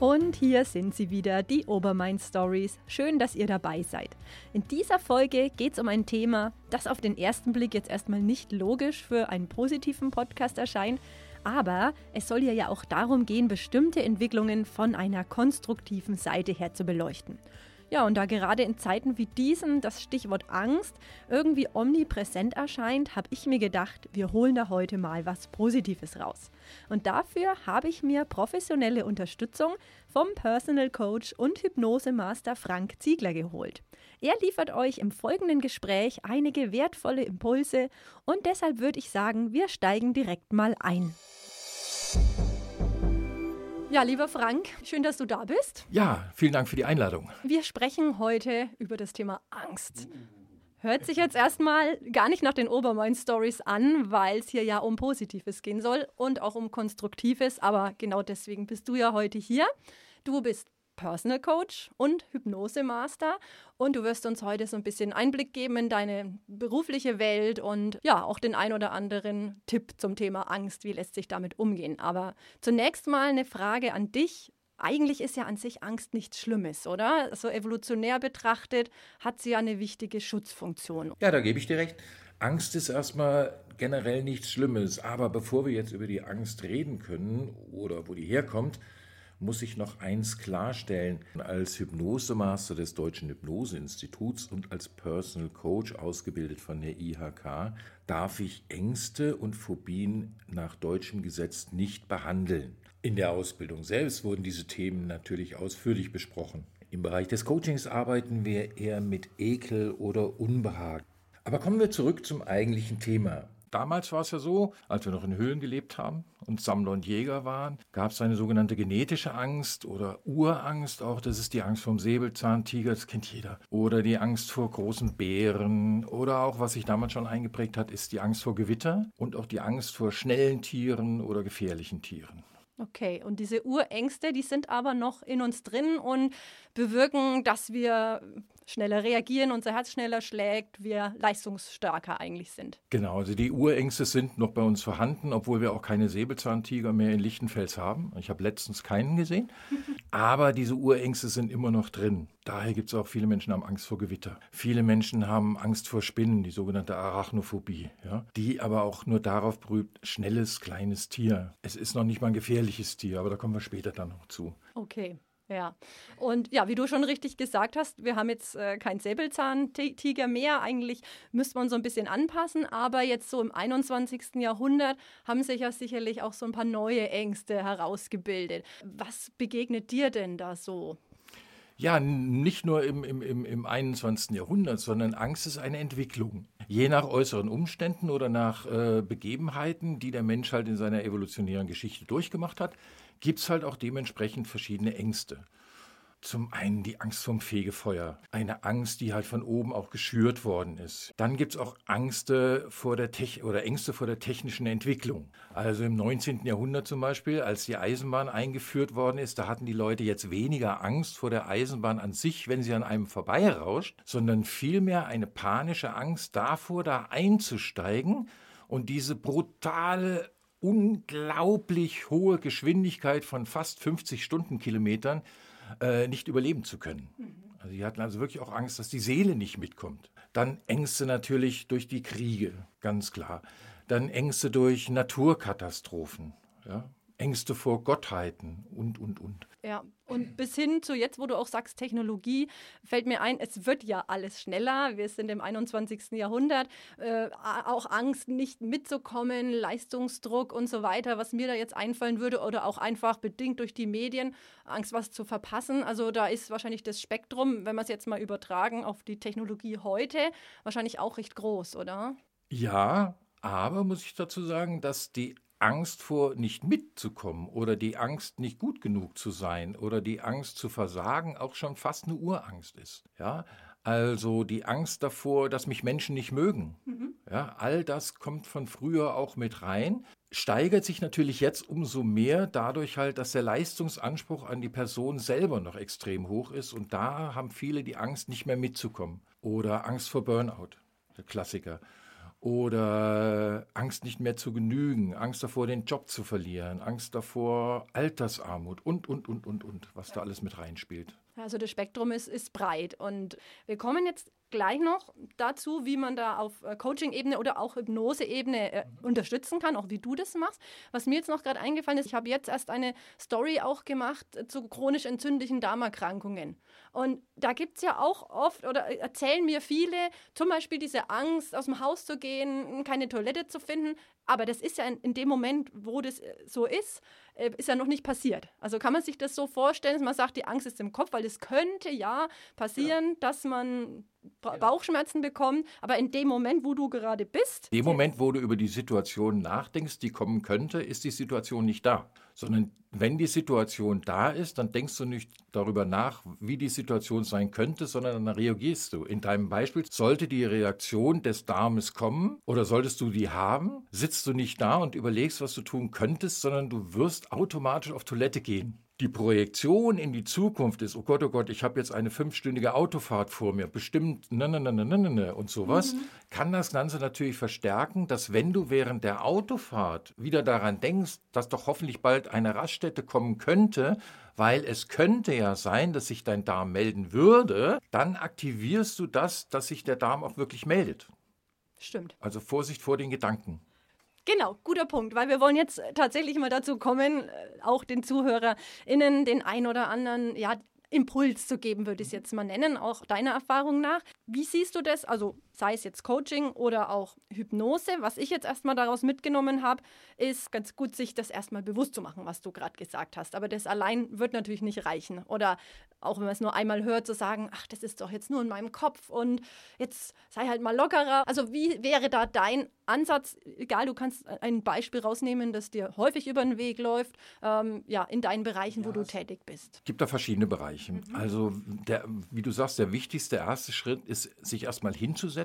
Und hier sind sie wieder, die Obermain Stories. Schön, dass ihr dabei seid. In dieser Folge geht es um ein Thema, das auf den ersten Blick jetzt erstmal nicht logisch für einen positiven Podcast erscheint, aber es soll ja auch darum gehen, bestimmte Entwicklungen von einer konstruktiven Seite her zu beleuchten. Ja, und da gerade in Zeiten wie diesen das Stichwort Angst irgendwie omnipräsent erscheint, habe ich mir gedacht, wir holen da heute mal was Positives raus. Und dafür habe ich mir professionelle Unterstützung vom Personal Coach und Hypnosemaster Frank Ziegler geholt. Er liefert euch im folgenden Gespräch einige wertvolle Impulse und deshalb würde ich sagen, wir steigen direkt mal ein. Ja, lieber Frank, schön, dass du da bist. Ja, vielen Dank für die Einladung. Wir sprechen heute über das Thema Angst. Hört sich jetzt erstmal gar nicht nach den Obermain-Stories an, weil es hier ja um Positives gehen soll und auch um Konstruktives. Aber genau deswegen bist du ja heute hier. Du bist Personal Coach und Hypnosemaster. Und du wirst uns heute so ein bisschen Einblick geben in deine berufliche Welt und ja, auch den ein oder anderen Tipp zum Thema Angst. Wie lässt sich damit umgehen? Aber zunächst mal eine Frage an dich. Eigentlich ist ja an sich Angst nichts Schlimmes, oder? So evolutionär betrachtet hat sie ja eine wichtige Schutzfunktion. Ja, da gebe ich dir recht. Angst ist erstmal generell nichts Schlimmes. Aber bevor wir jetzt über die Angst reden können oder wo die herkommt, muss ich noch eins klarstellen. Als Hypnosemaster des Deutschen Hypnoseinstituts und als Personal Coach ausgebildet von der IHK darf ich Ängste und Phobien nach deutschem Gesetz nicht behandeln. In der Ausbildung selbst wurden diese Themen natürlich ausführlich besprochen. Im Bereich des Coachings arbeiten wir eher mit Ekel oder Unbehagen. Aber kommen wir zurück zum eigentlichen Thema. Damals war es ja so, als wir noch in Höhlen gelebt haben und Sammler und Jäger waren, gab es eine sogenannte genetische Angst oder Urangst auch. Das ist die Angst vom Säbelzahntiger, das kennt jeder. Oder die Angst vor großen Bären. Oder auch, was sich damals schon eingeprägt hat, ist die Angst vor Gewitter und auch die Angst vor schnellen Tieren oder gefährlichen Tieren. Okay, und diese Urängste, die sind aber noch in uns drin und bewirken, dass wir schneller reagieren, unser Herz schneller schlägt, wir leistungsstärker eigentlich sind. Genau, also die Urängste sind noch bei uns vorhanden, obwohl wir auch keine Säbelzahntiger mehr in Lichtenfels haben. Ich habe letztens keinen gesehen, aber diese Urängste sind immer noch drin. Daher gibt es auch viele Menschen, die haben Angst vor Gewitter. Viele Menschen haben Angst vor Spinnen, die sogenannte Arachnophobie, ja? die aber auch nur darauf brüht, schnelles, kleines Tier. Es ist noch nicht mal ein gefährliches Tier, aber da kommen wir später dann noch zu. Okay. Ja, und ja, wie du schon richtig gesagt hast, wir haben jetzt äh, keinen Säbelzahntiger mehr. Eigentlich müsste man so ein bisschen anpassen, aber jetzt so im 21. Jahrhundert haben sich ja sicherlich auch so ein paar neue Ängste herausgebildet. Was begegnet dir denn da so? Ja, nicht nur im, im, im, im 21. Jahrhundert, sondern Angst ist eine Entwicklung. Je nach äußeren Umständen oder nach äh, Begebenheiten, die der Mensch halt in seiner evolutionären Geschichte durchgemacht hat, gibt es halt auch dementsprechend verschiedene Ängste. Zum einen die Angst vom Fegefeuer. Eine Angst, die halt von oben auch geschürt worden ist. Dann gibt es auch Ängste vor der Tech oder Ängste vor der technischen Entwicklung. Also im 19. Jahrhundert zum Beispiel, als die Eisenbahn eingeführt worden ist, da hatten die Leute jetzt weniger Angst vor der Eisenbahn an sich, wenn sie an einem vorbeirauscht, sondern vielmehr eine panische Angst davor, da einzusteigen und diese brutale unglaublich hohe Geschwindigkeit von fast 50 Stundenkilometern äh, nicht überleben zu können. Mhm. Also die hatten also wirklich auch Angst, dass die Seele nicht mitkommt. Dann Ängste natürlich durch die Kriege, ganz klar. Dann Ängste durch Naturkatastrophen. Ja? Ängste vor Gottheiten und, und, und. Ja, und bis hin zu jetzt, wo du auch sagst, Technologie, fällt mir ein, es wird ja alles schneller. Wir sind im 21. Jahrhundert. Äh, auch Angst, nicht mitzukommen, Leistungsdruck und so weiter, was mir da jetzt einfallen würde, oder auch einfach bedingt durch die Medien, Angst, was zu verpassen. Also da ist wahrscheinlich das Spektrum, wenn wir es jetzt mal übertragen auf die Technologie heute, wahrscheinlich auch recht groß, oder? Ja, aber muss ich dazu sagen, dass die Angst vor nicht mitzukommen oder die Angst nicht gut genug zu sein oder die Angst zu versagen auch schon fast eine Urangst ist. Ja, also die Angst davor, dass mich Menschen nicht mögen. Mhm. Ja, all das kommt von früher auch mit rein. Steigert sich natürlich jetzt umso mehr dadurch halt, dass der Leistungsanspruch an die Person selber noch extrem hoch ist und da haben viele die Angst, nicht mehr mitzukommen oder Angst vor Burnout, der Klassiker oder Angst nicht mehr zu genügen, Angst davor, den Job zu verlieren, Angst davor, Altersarmut und, und, und, und, und, was da alles mit reinspielt. Also das Spektrum ist, ist breit und wir kommen jetzt gleich noch dazu, wie man da auf äh, Coaching-Ebene oder auch Hypnose-Ebene äh, unterstützen kann, auch wie du das machst. Was mir jetzt noch gerade eingefallen ist, ich habe jetzt erst eine Story auch gemacht äh, zu chronisch entzündlichen Darmerkrankungen. Und da gibt es ja auch oft oder äh, erzählen mir viele, zum Beispiel diese Angst, aus dem Haus zu gehen, keine Toilette zu finden. Aber das ist ja in, in dem Moment, wo das äh, so ist, äh, ist ja noch nicht passiert. Also kann man sich das so vorstellen, dass man sagt, die Angst ist im Kopf, weil es könnte ja passieren, ja. dass man Bauchschmerzen bekommen, aber in dem Moment, wo du gerade bist. In dem Moment, wo du über die Situation nachdenkst, die kommen könnte, ist die Situation nicht da. Sondern wenn die Situation da ist, dann denkst du nicht darüber nach, wie die Situation sein könnte, sondern dann reagierst du. In deinem Beispiel sollte die Reaktion des Darmes kommen oder solltest du die haben, sitzt du nicht da und überlegst, was du tun könntest, sondern du wirst automatisch auf Toilette gehen die Projektion in die Zukunft ist, oh Gott, oh Gott, ich habe jetzt eine fünfstündige Autofahrt vor mir, bestimmt, ne, ne, ne, ne, ne, ne, und sowas, mhm. kann das Ganze natürlich verstärken, dass wenn du während der Autofahrt wieder daran denkst, dass doch hoffentlich bald eine Raststätte kommen könnte, weil es könnte ja sein, dass sich dein Darm melden würde, dann aktivierst du das, dass sich der Darm auch wirklich meldet. Stimmt. Also Vorsicht vor den Gedanken. Genau, guter Punkt, weil wir wollen jetzt tatsächlich mal dazu kommen, äh, auch den ZuhörerInnen den ein oder anderen ja, Impuls zu geben, würde ich es jetzt mal nennen, auch deiner Erfahrung nach. Wie siehst du das? Also sei es jetzt Coaching oder auch Hypnose. Was ich jetzt erstmal daraus mitgenommen habe, ist ganz gut, sich das erstmal bewusst zu machen, was du gerade gesagt hast. Aber das allein wird natürlich nicht reichen. Oder auch wenn man es nur einmal hört, zu sagen, ach, das ist doch jetzt nur in meinem Kopf und jetzt sei halt mal lockerer. Also wie wäre da dein Ansatz? Egal, du kannst ein Beispiel rausnehmen, das dir häufig über den Weg läuft, ähm, ja, in deinen Bereichen, ja, wo du tätig bist. Es gibt da verschiedene Bereiche. Mhm. Also, der, wie du sagst, der wichtigste erste Schritt ist, sich erstmal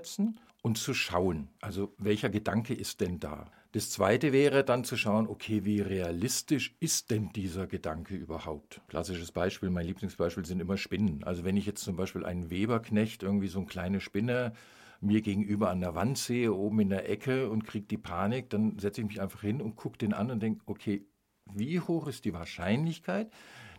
hinzusetzen und zu schauen. Also, welcher Gedanke ist denn da? Das zweite wäre dann zu schauen, okay, wie realistisch ist denn dieser Gedanke überhaupt? Klassisches Beispiel, mein Lieblingsbeispiel sind immer Spinnen. Also wenn ich jetzt zum Beispiel einen Weberknecht, irgendwie so eine kleine Spinne, mir gegenüber an der Wand sehe, oben in der Ecke und kriege die Panik, dann setze ich mich einfach hin und gucke den an und denke, okay, wie hoch ist die Wahrscheinlichkeit,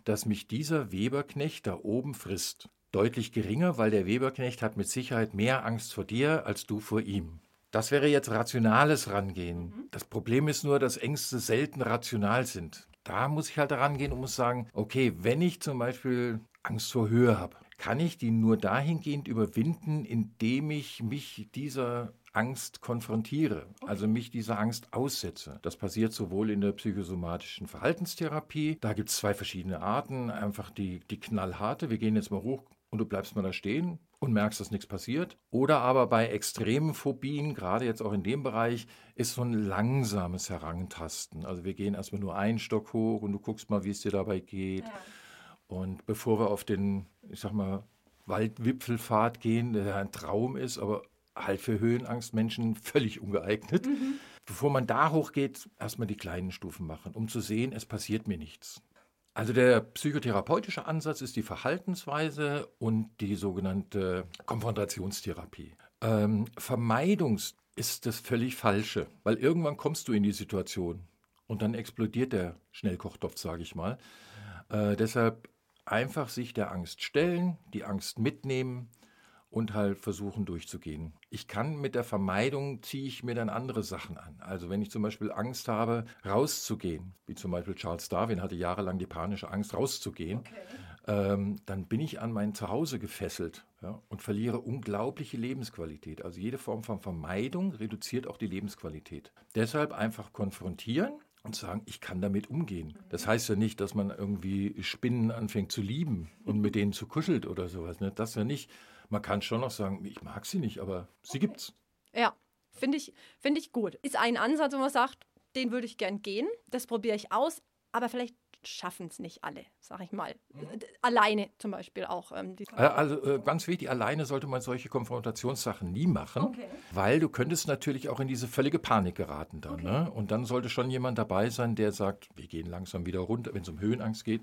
dass mich dieser Weberknecht da oben frisst? Deutlich geringer, weil der Weberknecht hat mit Sicherheit mehr Angst vor dir als du vor ihm. Das wäre jetzt rationales Rangehen. Mhm. Das Problem ist nur, dass Ängste selten rational sind. Da muss ich halt rangehen und muss sagen, okay, wenn ich zum Beispiel Angst vor Höhe habe, kann ich die nur dahingehend überwinden, indem ich mich dieser Angst konfrontiere, also mich dieser Angst aussetze. Das passiert sowohl in der psychosomatischen Verhaltenstherapie, da gibt es zwei verschiedene Arten, einfach die, die knallharte, wir gehen jetzt mal hoch und du bleibst mal da stehen und merkst, dass nichts passiert. Oder aber bei extremen Phobien, gerade jetzt auch in dem Bereich, ist so ein langsames Herantasten. Also wir gehen erstmal nur einen Stock hoch und du guckst mal, wie es dir dabei geht. Ja. Und bevor wir auf den, ich sag mal, Waldwipfelpfad gehen, der ein Traum ist, aber halt für Höhenangstmenschen völlig ungeeignet. Mhm. Bevor man da hochgeht, erstmal die kleinen Stufen machen, um zu sehen, es passiert mir nichts. Also der psychotherapeutische Ansatz ist die Verhaltensweise und die sogenannte Konfrontationstherapie. Ähm, Vermeidungs ist das völlig Falsche, weil irgendwann kommst du in die Situation und dann explodiert der Schnellkochtopf, sage ich mal. Äh, deshalb einfach sich der Angst stellen, die Angst mitnehmen, und halt versuchen durchzugehen. Ich kann mit der Vermeidung ziehe ich mir dann andere Sachen an. Also wenn ich zum Beispiel Angst habe, rauszugehen, wie zum Beispiel Charles Darwin hatte jahrelang die panische Angst, rauszugehen, okay. ähm, dann bin ich an mein Zuhause gefesselt ja, und verliere unglaubliche Lebensqualität. Also jede Form von Vermeidung reduziert auch die Lebensqualität. Deshalb einfach konfrontieren, und sagen, ich kann damit umgehen. Das heißt ja nicht, dass man irgendwie Spinnen anfängt zu lieben und mit denen zu kuschelt oder sowas. Ne? Das ja nicht. Man kann schon noch sagen, ich mag sie nicht, aber sie gibt's. Ja, finde ich, find ich gut. Ist ein Ansatz, wo man sagt, den würde ich gern gehen, das probiere ich aus, aber vielleicht schaffen es nicht alle, sag ich mal. Mhm. Alleine zum Beispiel auch. Ähm, äh, also äh, ganz wichtig, alleine sollte man solche Konfrontationssachen nie machen, okay. weil du könntest natürlich auch in diese völlige Panik geraten dann. Okay. Ne? Und dann sollte schon jemand dabei sein, der sagt, wir gehen langsam wieder runter, wenn es um Höhenangst geht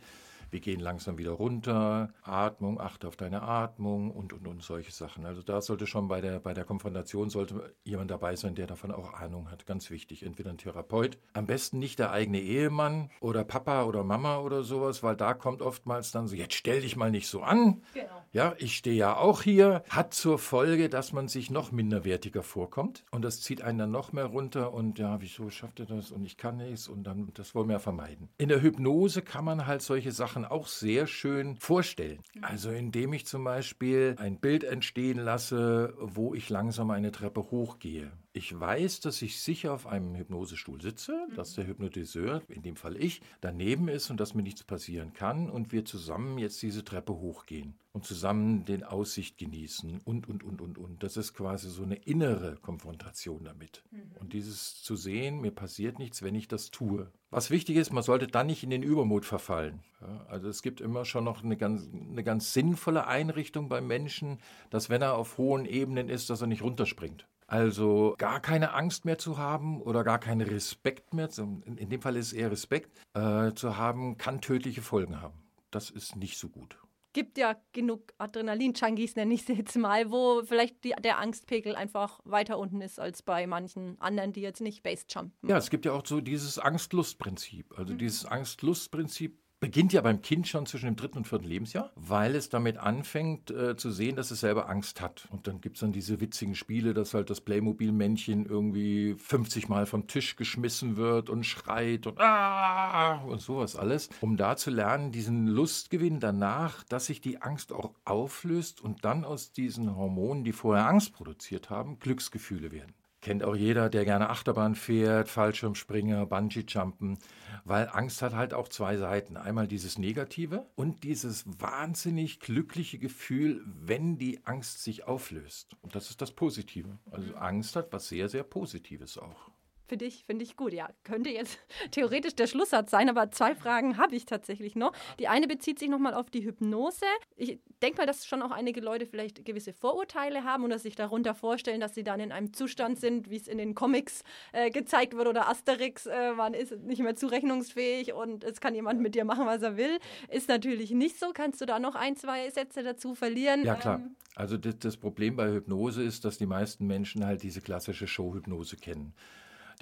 Wir gehen langsam wieder runter, Atmung, achte auf deine Atmung und, und, und solche Sachen. Also da sollte schon bei der, bei der Konfrontation sollte jemand dabei sein, der davon auch Ahnung hat. Ganz wichtig. Entweder ein Therapeut, am besten nicht der eigene Ehemann oder Papa oder Mama oder sowas, weil da kommt oftmals dann so, jetzt stell dich mal nicht so an. Genau. Ja, ich stehe ja auch hier. Hat zur Folge, dass man sich noch minderwertiger vorkommt und das zieht einen dann noch mehr runter und ja, wieso schafft er das und ich kann nichts und dann, das wollen wir vermeiden. In der Hypnose kann man halt solche Sachen auch sehr schön vorstellen. Mhm. Also indem ich zum Beispiel ein Bild entstehen lasse, wo ich langsam eine Treppe hochgehe. Ich weiß, dass ich sicher auf einem Hypnosestuhl sitze, dass mhm. der Hypnotiseur, in dem Fall ich, daneben ist und dass mir nichts passieren kann und wir zusammen jetzt diese Treppe hochgehen und zusammen den Aussicht genießen und, und, und, und, und. Das ist quasi so eine innere Konfrontation damit. Mhm. Und dieses zu sehen, mir passiert nichts, wenn ich das tue. Was wichtig ist, man sollte dann nicht in den Übermut verfallen. Ja, also es gibt immer schon noch eine ganz, eine ganz sinnvolle Einrichtung beim Menschen, dass wenn er auf hohen Ebenen ist, dass er nicht runterspringt. Also gar keine Angst mehr zu haben oder gar keinen Respekt mehr, in dem Fall ist es eher Respekt, äh, zu haben, kann tödliche Folgen haben. Das ist nicht so gut gibt ja genug Adrenalin-Junkies, nenne ich sie jetzt mal, wo vielleicht die, der Angstpegel einfach weiter unten ist als bei manchen anderen, die jetzt nicht Base-Jumpen. Ja, es gibt ja auch so dieses Angst-Lust-Prinzip. Also mhm. dieses Angst-Lust-Prinzip beginnt ja beim Kind schon zwischen dem dritten und vierten Lebensjahr, weil es damit anfängt äh, zu sehen, dass es selber Angst hat. Und dann gibt es dann diese witzigen Spiele, dass halt das Playmobil-Männchen irgendwie 50 Mal vom Tisch geschmissen wird und schreit und ah und sowas alles, um da zu lernen, diesen Lustgewinn danach, dass sich die Angst auch auflöst und dann aus diesen Hormonen, die vorher Angst produziert haben, Glücksgefühle werden. Kennt auch jeder, der gerne Achterbahn fährt, Fallschirmspringer, Bungee-Jumpen, weil Angst hat halt auch zwei Seiten. Einmal dieses Negative und dieses wahnsinnig glückliche Gefühl, wenn die Angst sich auflöst. Und das ist das Positive. Also Angst hat was sehr, sehr Positives auch. Finde ich, find ich gut. Ja, könnte jetzt theoretisch der Schlusssatz sein, aber zwei Fragen habe ich tatsächlich noch. Die eine bezieht sich nochmal auf die Hypnose. Ich denke mal, dass schon auch einige Leute vielleicht gewisse Vorurteile haben oder sich darunter vorstellen, dass sie dann in einem Zustand sind, wie es in den Comics äh, gezeigt wird oder Asterix, äh, man ist nicht mehr zurechnungsfähig und es kann jemand mit dir machen, was er will. Ist natürlich nicht so. Kannst du da noch ein, zwei Sätze dazu verlieren? Ja, klar. Ähm, also das, das Problem bei Hypnose ist, dass die meisten Menschen halt diese klassische Showhypnose kennen.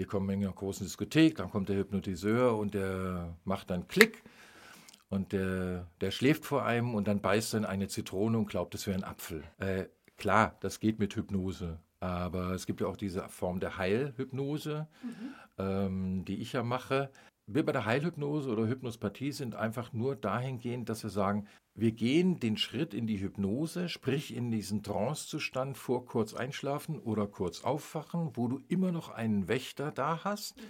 Die kommen in einer großen Diskothek, dann kommt der Hypnotiseur und der macht dann Klick und der, der schläft vor einem und dann beißt dann eine Zitrone und glaubt, es wäre ein Apfel. Äh, klar, das geht mit Hypnose. Aber es gibt ja auch diese Form der Heilhypnose, mhm. ähm, die ich ja mache. Wir bei der Heilhypnose oder Hypnospathie sind einfach nur dahingehend, dass wir sagen, wir gehen den Schritt in die Hypnose, sprich in diesen Trancezustand vor kurz einschlafen oder kurz aufwachen, wo du immer noch einen Wächter da hast, mhm.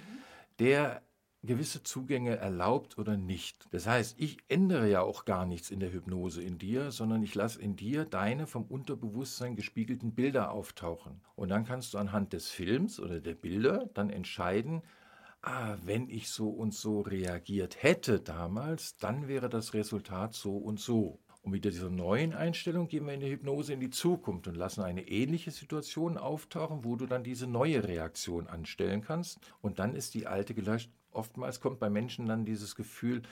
der gewisse Zugänge erlaubt oder nicht. Das heißt, ich ändere ja auch gar nichts in der Hypnose in dir, sondern ich lasse in dir deine vom Unterbewusstsein gespiegelten Bilder auftauchen. Und dann kannst du anhand des Films oder der Bilder dann entscheiden, ah, wenn ich so und so reagiert hätte damals, dann wäre das Resultat so und so. Und mit dieser neuen Einstellung gehen wir in der Hypnose in die Zukunft und lassen eine ähnliche Situation auftauchen, wo du dann diese neue Reaktion anstellen kannst. Und dann ist die alte gelöscht. Oftmals kommt bei Menschen dann dieses Gefühl,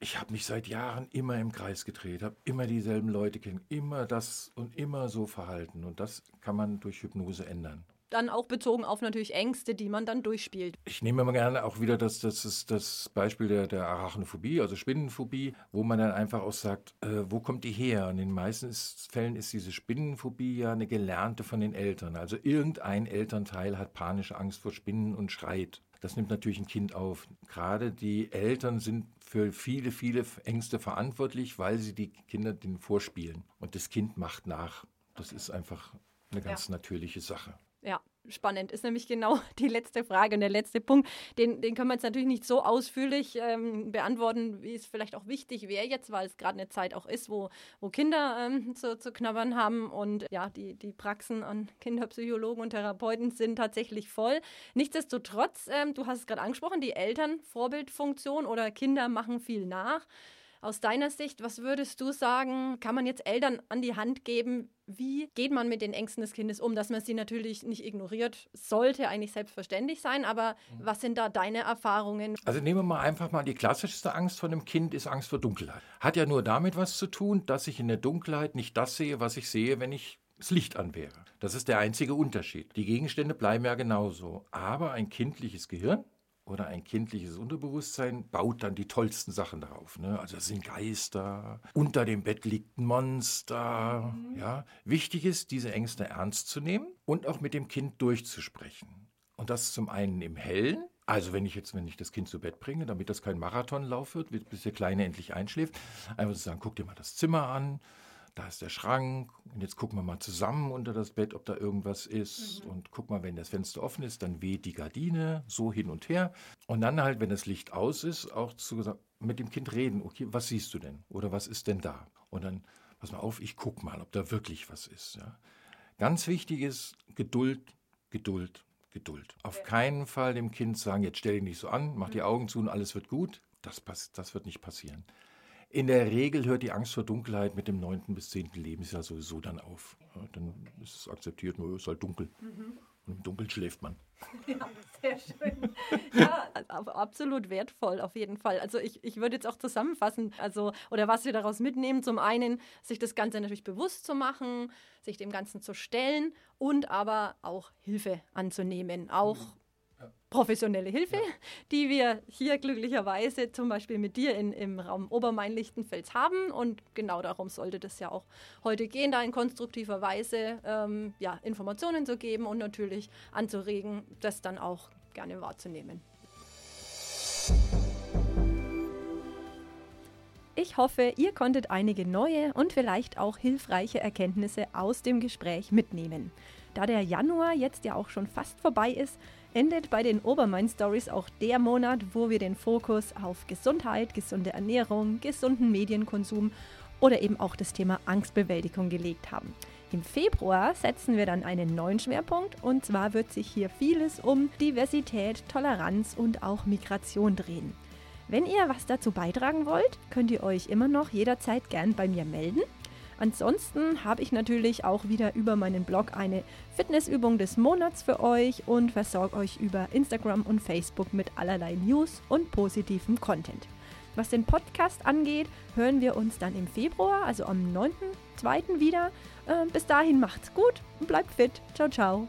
ich habe mich seit Jahren immer im Kreis gedreht, habe immer dieselben Leute kennen, immer das und immer so verhalten. Und das kann man durch Hypnose ändern dann auch bezogen auf natürlich Ängste, die man dann durchspielt. Ich nehme immer gerne auch wieder das, das, ist das Beispiel der, der Arachnophobie, also Spinnenphobie, wo man dann einfach auch sagt, äh, wo kommt die her? Und in den meisten Fällen ist diese Spinnenphobie ja eine gelernte von den Eltern. Also irgendein Elternteil hat panische Angst vor Spinnen und schreit. Das nimmt natürlich ein Kind auf. Gerade die Eltern sind für viele, viele Ängste verantwortlich, weil sie die Kinder den vorspielen. Und das Kind macht nach. Das ist einfach eine ganz ja. natürliche Sache. Ja, spannend. Ist nämlich genau die letzte Frage und der letzte Punkt. Den, den können wir jetzt natürlich nicht so ausführlich ähm, beantworten, wie es vielleicht auch wichtig wäre jetzt, weil es gerade eine Zeit auch ist, wo, wo Kinder ähm, zu, zu knabbern haben und ja, die, die Praxen an Kinderpsychologen und Therapeuten sind tatsächlich voll. Nichtsdestotrotz, ähm, du hast es gerade angesprochen, die Eltern Vorbildfunktion oder Kinder machen viel nach. Aus deiner Sicht, was würdest du sagen, kann man jetzt Eltern an die Hand geben? Wie geht man mit den Ängsten des Kindes um, dass man sie natürlich nicht ignoriert? Sollte eigentlich selbstverständlich sein, aber mhm. was sind da deine Erfahrungen? Also nehmen wir mal einfach mal die klassischste Angst von einem Kind ist Angst vor Dunkelheit. Hat ja nur damit was zu tun, dass ich in der Dunkelheit nicht das sehe, was ich sehe, wenn ich das Licht an wäre. Das ist der einzige Unterschied. Die Gegenstände bleiben ja genauso. Aber ein kindliches Gehirn oder ein kindliches Unterbewusstsein baut dann die tollsten Sachen darauf. Ne? Also es sind Geister, unter dem Bett liegt ein Monster. Mhm. Ja? Wichtig ist, diese Ängste ernst zu nehmen und auch mit dem Kind durchzusprechen. Und das zum einen im Hellen, also wenn ich jetzt, wenn ich das Kind zu Bett bringe, damit das kein Marathonlauf wird, bis der Kleine endlich einschläft, einfach zu sagen, guck dir mal das Zimmer an, da ist der Schrank und jetzt gucken wir mal zusammen unter das Bett, ob da irgendwas ist mhm. und guck mal, wenn das Fenster offen ist, dann weht die Gardine so hin und her und dann halt, wenn das Licht aus ist, auch zu, mit dem Kind reden, okay, was siehst du denn oder was ist denn da? Und dann, pass mal auf, ich guck mal, ob da wirklich was ist. Ja. Ganz wichtig ist Geduld, Geduld, Geduld. Auf keinen Fall dem Kind sagen, jetzt stell dich nicht so an, mach die mhm. Augen zu und alles wird gut. Das, das wird nicht passieren. In der Regel hört die Angst vor Dunkelheit mit dem 9. bis 10. Lebensjahr sowieso dann auf. Dann ist es akzeptiert, nur es ist halt dunkel. Mhm. Und im Dunkeln schläft man. Ja, sehr schön. Ja, absolut wertvoll auf jeden Fall. Also ich, ich würde jetzt auch zusammenfassen, also oder was wir daraus mitnehmen, zum einen sich das Ganze natürlich bewusst zu machen, sich dem Ganzen zu stellen und aber auch Hilfe anzunehmen, auch mhm professionelle Hilfe, ja. die wir hier glücklicherweise zum Beispiel mit dir in, im Raum Obermain-Lichtenfels haben. Und genau darum sollte das ja auch heute gehen, da in konstruktiver Weise ähm, ja, Informationen zu geben und natürlich anzuregen, das dann auch gerne wahrzunehmen. Ich hoffe, ihr konntet einige neue und vielleicht auch hilfreiche Erkenntnisse aus dem Gespräch mitnehmen. Da der Januar jetzt ja auch schon fast vorbei ist, endet bei den Obermain Stories auch der Monat, wo wir den Fokus auf Gesundheit, gesunde Ernährung, gesunden Medienkonsum oder eben auch das Thema Angstbewältigung gelegt haben. Im Februar setzen wir dann einen neuen Schwerpunkt und zwar wird sich hier vieles um Diversität, Toleranz und auch Migration drehen. Wenn ihr was dazu beitragen wollt, könnt ihr euch immer noch jederzeit gern bei mir melden. Ansonsten habe ich natürlich auch wieder über meinen Blog eine Fitnessübung des Monats für euch und versorge euch über Instagram und Facebook mit allerlei News und positivem Content. Was den Podcast angeht, hören wir uns dann im Februar, also am 9.2. wieder. Äh, bis dahin macht's gut und bleibt fit. Ciao, ciao.